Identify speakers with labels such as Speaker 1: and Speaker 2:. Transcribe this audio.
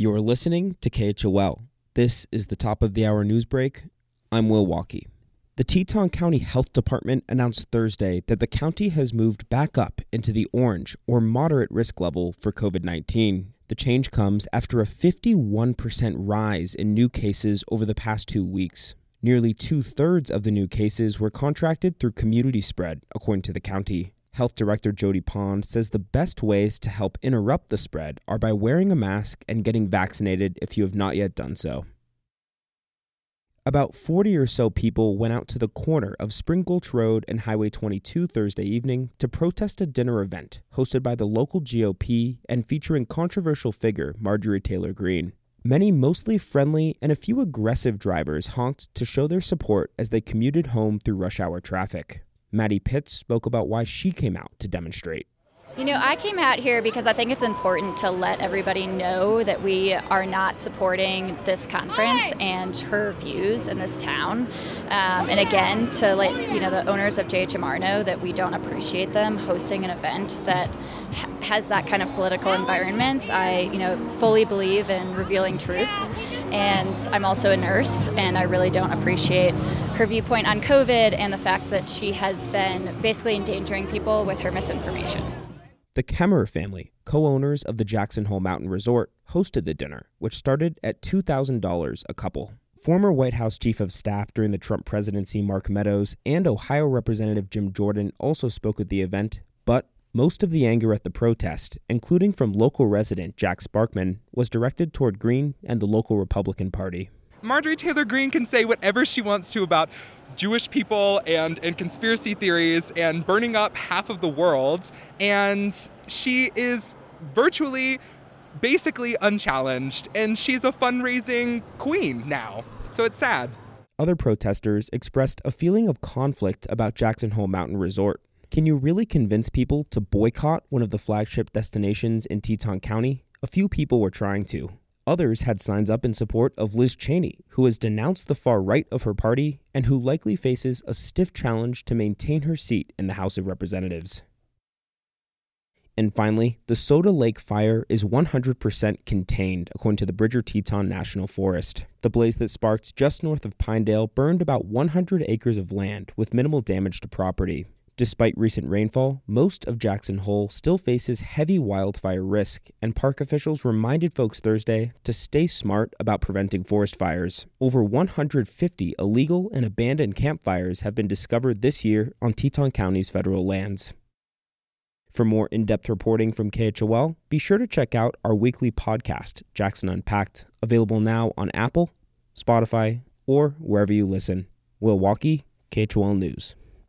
Speaker 1: You're listening to KHOL. This is the top of the hour news break. I'm Will Walkie. The Teton County Health Department announced Thursday that the county has moved back up into the orange or moderate risk level for COVID 19. The change comes after a 51% rise in new cases over the past two weeks. Nearly two thirds of the new cases were contracted through community spread, according to the county. Health Director Jodie Pond says the best ways to help interrupt the spread are by wearing a mask and getting vaccinated if you have not yet done so. About 40 or so people went out to the corner of Spring Gulch Road and Highway 22 Thursday evening to protest a dinner event hosted by the local GOP and featuring controversial figure Marjorie Taylor Greene. Many mostly friendly and a few aggressive drivers honked to show their support as they commuted home through rush hour traffic. Maddie Pitts spoke about why she came out to demonstrate.
Speaker 2: You know, I came out here because I think it's important to let everybody know that we are not supporting this conference and her views in this town. Um, and again, to let you know the owners of JHMR know that we don't appreciate them hosting an event that ha- has that kind of political environment. I, you know, fully believe in revealing truths, and I'm also a nurse, and I really don't appreciate her viewpoint on COVID and the fact that she has been basically endangering people with her misinformation.
Speaker 1: The Kemmerer family, co owners of the Jackson Hole Mountain Resort, hosted the dinner, which started at $2,000 a couple. Former White House Chief of Staff during the Trump presidency, Mark Meadows, and Ohio Representative Jim Jordan also spoke at the event, but most of the anger at the protest, including from local resident Jack Sparkman, was directed toward Greene and the local Republican Party.
Speaker 3: Marjorie Taylor Greene can say whatever she wants to about Jewish people and, and conspiracy theories and burning up half of the world. And she is virtually, basically unchallenged. And she's a fundraising queen now. So it's sad.
Speaker 1: Other protesters expressed a feeling of conflict about Jackson Hole Mountain Resort. Can you really convince people to boycott one of the flagship destinations in Teton County? A few people were trying to. Others had signs up in support of Liz Cheney, who has denounced the far right of her party and who likely faces a stiff challenge to maintain her seat in the House of Representatives. And finally, the Soda Lake fire is 100% contained, according to the Bridger Teton National Forest. The blaze that sparked just north of Pinedale burned about 100 acres of land with minimal damage to property. Despite recent rainfall, most of Jackson Hole still faces heavy wildfire risk, and park officials reminded folks Thursday to stay smart about preventing forest fires. Over 150 illegal and abandoned campfires have been discovered this year on Teton County's federal lands. For more in depth reporting from KHOL, be sure to check out our weekly podcast, Jackson Unpacked, available now on Apple, Spotify, or wherever you listen. Will Walkie, KHOL News.